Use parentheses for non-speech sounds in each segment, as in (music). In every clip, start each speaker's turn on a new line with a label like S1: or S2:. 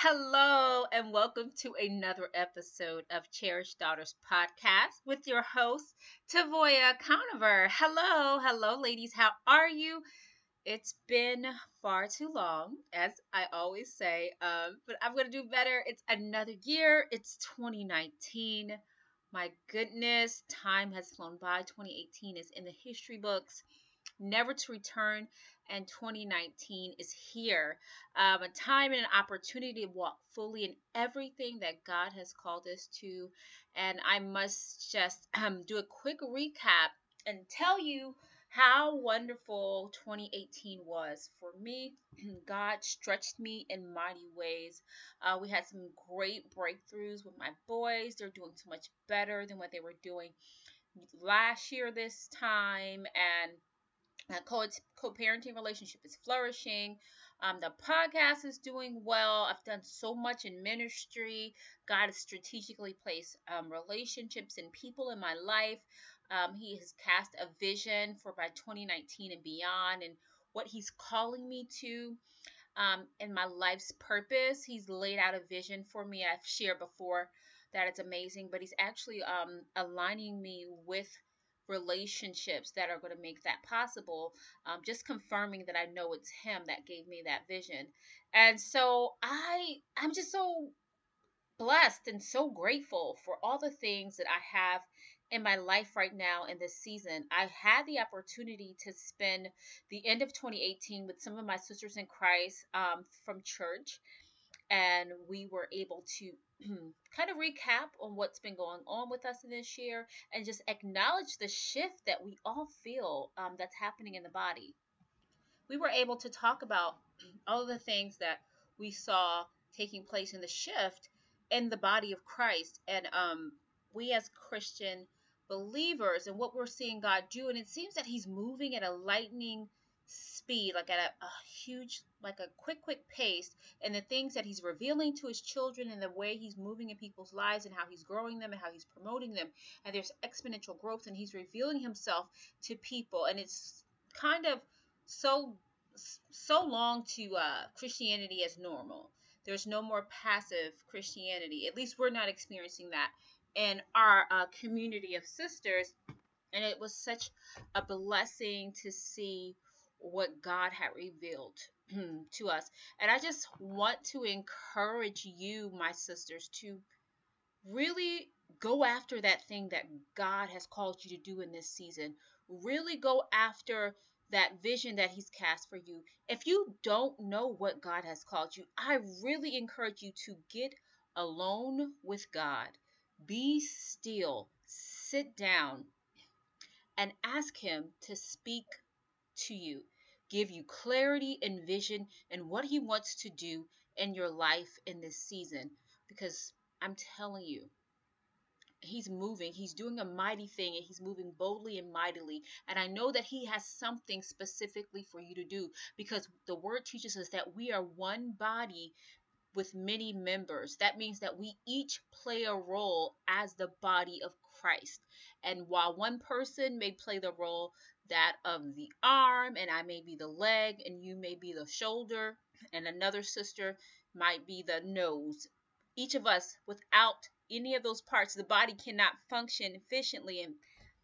S1: Hello, and welcome to another episode of Cherished Daughters podcast with your host, Tavoya Conover. Hello, hello, ladies. How are you? It's been far too long, as I always say, um, but I'm going to do better. It's another year, it's 2019. My goodness, time has flown by. 2018 is in the history books never to return and 2019 is here. Um, a time and an opportunity to walk fully in everything that God has called us to. And I must just (clears throat) um, do a quick recap and tell you how wonderful 2018 was for me. (clears throat) God stretched me in mighty ways. Uh, we had some great breakthroughs with my boys. They're doing so much better than what they were doing last year this time. And that co-parenting relationship is flourishing. Um, the podcast is doing well. I've done so much in ministry. God has strategically placed um, relationships and people in my life. Um, he has cast a vision for by 2019 and beyond, and what He's calling me to um, in my life's purpose. He's laid out a vision for me. I've shared before that it's amazing, but He's actually um, aligning me with relationships that are going to make that possible um, just confirming that i know it's him that gave me that vision. And so i i'm just so blessed and so grateful for all the things that i have in my life right now in this season. I had the opportunity to spend the end of 2018 with some of my sisters in christ um, from church and we were able to (clears throat) kind of recap on what's been going on with us in this year and just acknowledge the shift that we all feel um, that's happening in the body. We were able to talk about (clears throat) all the things that we saw taking place in the shift in the body of Christ and um, we as Christian believers and what we're seeing God do. And it seems that He's moving at a lightning speed, like at a, a, huge, like a quick, quick pace, and the things that he's revealing to his children and the way he's moving in people's lives and how he's growing them and how he's promoting them. And there's exponential growth, and he's revealing himself to people. And it's kind of so so long to uh, Christianity as normal. There's no more passive Christianity. At least we're not experiencing that in our uh, community of sisters. And it was such a blessing to see what God had revealed hmm, to us. And I just want to encourage you, my sisters, to really go after that thing that God has called you to do in this season. Really go after that vision that He's cast for you. If you don't know what God has called you, I really encourage you to get alone with God. Be still, sit down, and ask Him to speak to you, give you clarity and vision and what He wants to do in your life in this season. Because I'm telling you, He's moving. He's doing a mighty thing and he's moving boldly and mightily. And I know that he has something specifically for you to do because the word teaches us that we are one body with many members. That means that we each play a role as the body of Christ. And while one person may play the role that of the arm, and I may be the leg, and you may be the shoulder, and another sister might be the nose. Each of us, without any of those parts, the body cannot function efficiently in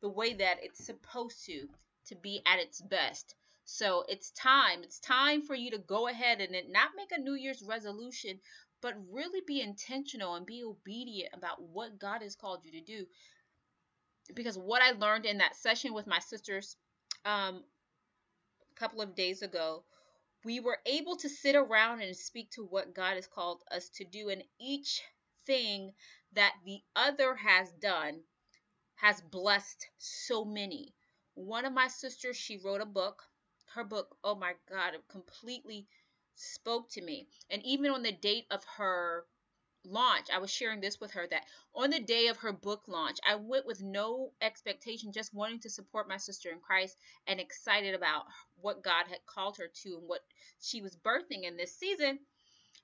S1: the way that it's supposed to, to be at its best. So it's time. It's time for you to go ahead and not make a New Year's resolution, but really be intentional and be obedient about what God has called you to do. Because what I learned in that session with my sisters um, a couple of days ago, we were able to sit around and speak to what God has called us to do, and each thing that the other has done has blessed so many. One of my sisters, she wrote a book. Her book, oh my God, completely spoke to me. And even on the date of her launch, I was sharing this with her that on the day of her book launch, I went with no expectation, just wanting to support my sister in Christ and excited about what God had called her to and what she was birthing in this season.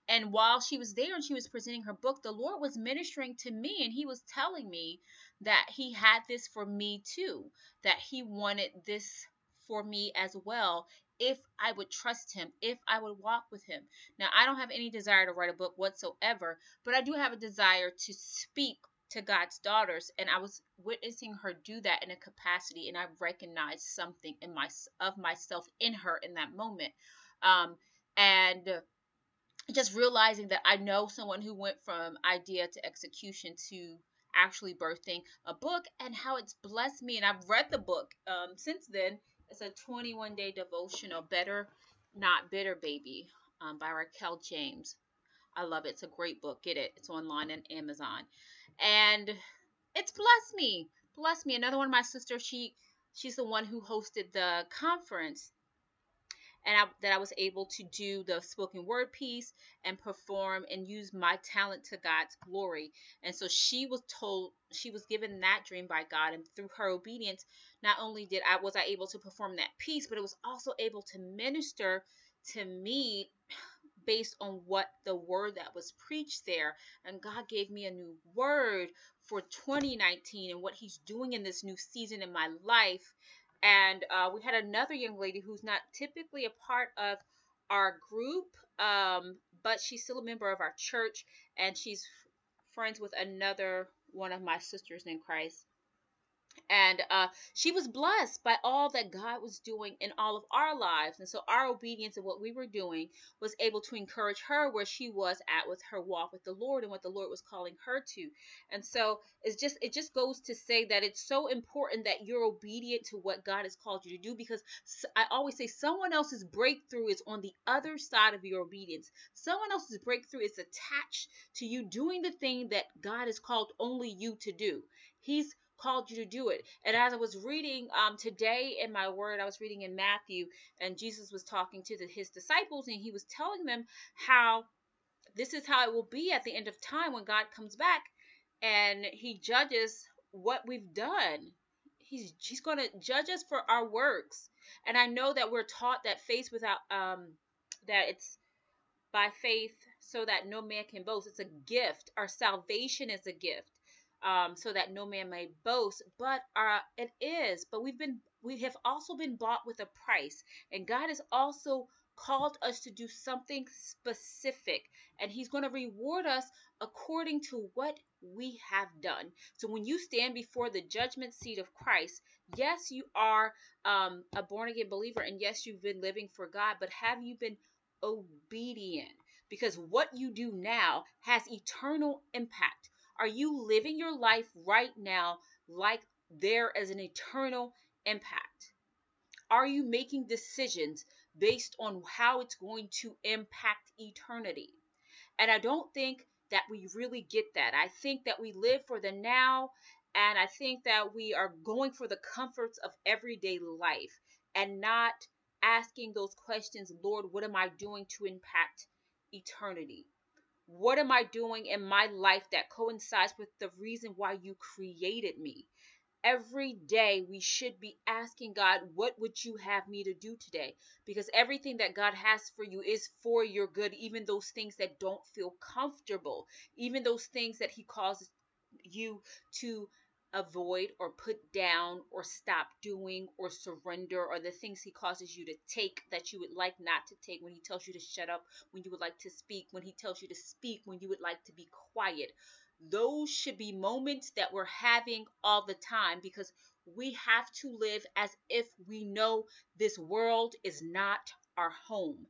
S1: And while she was there and she was presenting her book, the Lord was ministering to me and He was telling me that He had this for me too, that He wanted this for me as well if I would trust him, if I would walk with him. Now, I don't have any desire to write a book whatsoever, but I do have a desire to speak to God's daughters and I was witnessing her do that in a capacity and I recognized something in my of myself in her in that moment. Um, and just realizing that I know someone who went from idea to execution to actually birthing a book and how it's blessed me. And I've read the book um, since then. It's a 21 day devotional, Better Not Bitter Baby um, by Raquel James. I love it. It's a great book. Get it. It's online on Amazon. And it's bless me. Bless me. Another one of my sisters, she she's the one who hosted the conference and I, that I was able to do the spoken word piece and perform and use my talent to God's glory. And so she was told she was given that dream by God, and through her obedience, not only did I was I able to perform that piece, but it was also able to minister to me based on what the word that was preached there. And God gave me a new word for 2019 and what He's doing in this new season in my life and uh, we had another young lady who's not typically a part of our group, um, but she's still a member of our church, and she's f- friends with another one of my sisters in Christ and uh, she was blessed by all that God was doing in all of our lives. And so our obedience and what we were doing was able to encourage her where she was at with her walk with the Lord and what the Lord was calling her to. And so it's just it just goes to say that it's so important that you're obedient to what God has called you to do because I always say someone else's breakthrough is on the other side of your obedience. Someone else's breakthrough is attached to you doing the thing that God has called only you to do. He's called you to do it. And as I was reading um, today in my word, I was reading in Matthew, and Jesus was talking to the, his disciples, and he was telling them how this is how it will be at the end of time when God comes back and he judges what we've done. He's he's going to judge us for our works. And I know that we're taught that faith without um that it's by faith so that no man can boast. It's a gift. Our salvation is a gift um, so that no man may boast. But uh, it is. But we've been we have also been bought with a price, and God has also called us to do something specific, and He's going to reward us according to what we have done. So when you stand before the judgment seat of Christ, yes, you are um, a born again believer, and yes, you've been living for God, but have you been obedient? Because what you do now has eternal impact. Are you living your life right now like there is an eternal impact? Are you making decisions based on how it's going to impact eternity? And I don't think that we really get that. I think that we live for the now, and I think that we are going for the comforts of everyday life and not asking those questions Lord, what am I doing to impact eternity? What am I doing in my life that coincides with the reason why you created me? Every day we should be asking God, what would you have me to do today? Because everything that God has for you is for your good, even those things that don't feel comfortable, even those things that He causes you to avoid or put down or stop doing or surrender or the things he causes you to take that you would like not to take. When he tells you to shut up when you would like to speak when he tells you to speak when you would like to be quiet. Those should be moments that we're having all the time because we have to live as if we know this world is not our home.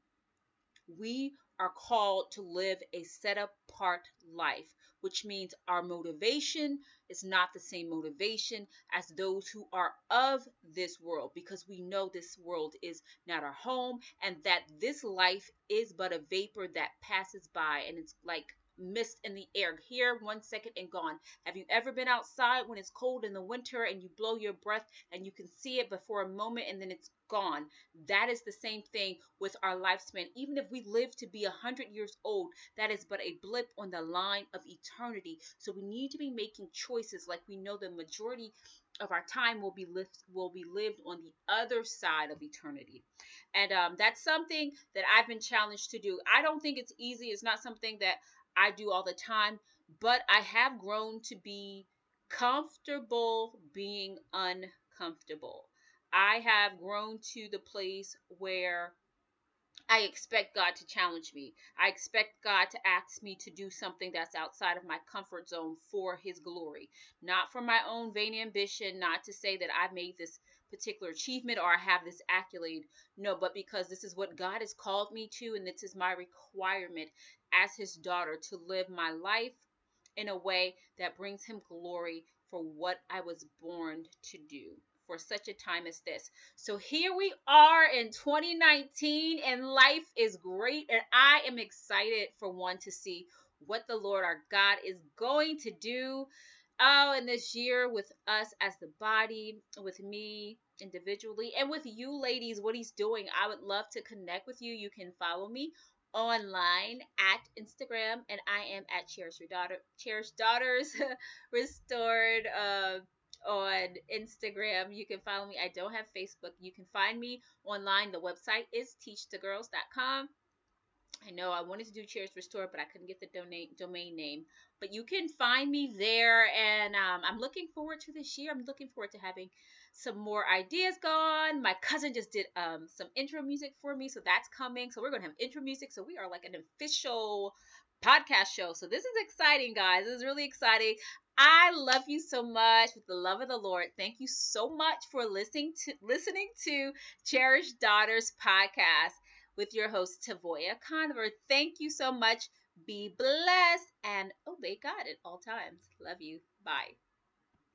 S1: We are called to live a set apart life which means our motivation is not the same motivation as those who are of this world because we know this world is not our home and that this life is but a vapor that passes by and it's like mist in the air. Here one second and gone. Have you ever been outside when it's cold in the winter and you blow your breath and you can see it before a moment and then it's gone? That is the same thing with our lifespan. Even if we live to be a 100 years old that is but a blip on the line of eternity. So we need to be making choices like we know the majority of our time will be lived will be lived on the other side of eternity. And um, that's something that i've been challenged to do. I don't think it's easy. It's not something that I do all the time, but I have grown to be comfortable being uncomfortable. I have grown to the place where I expect God to challenge me. I expect God to ask me to do something that's outside of my comfort zone for His glory, not for my own vain ambition, not to say that I made this particular achievement or I have this accolade. No, but because this is what God has called me to, and this is my requirement as His daughter to live my life in a way that brings Him glory for what I was born to do for such a time as this. So here we are in 2019 and life is great and I am excited for one to see what the Lord our God is going to do oh in this year with us as the body, with me individually and with you ladies what he's doing. I would love to connect with you. You can follow me online at Instagram and I am at Cherish Your Daughter Cherish Daughters (laughs) Restored uh on Instagram. You can follow me. I don't have Facebook. You can find me online. The website is teachthegirls.com. I know I wanted to do Cherish Restore, but I couldn't get the domain domain name. But you can find me there, and um, I'm looking forward to this year. I'm looking forward to having some more ideas gone. My cousin just did um, some intro music for me, so that's coming. So we're gonna have intro music. So we are like an official podcast show. So this is exciting, guys. This is really exciting. I love you so much with the love of the Lord. Thank you so much for listening to listening to Cherished Daughters podcast with your host Tavoya Conover. Thank you so much. Be blessed and obey God at all times. Love you. Bye.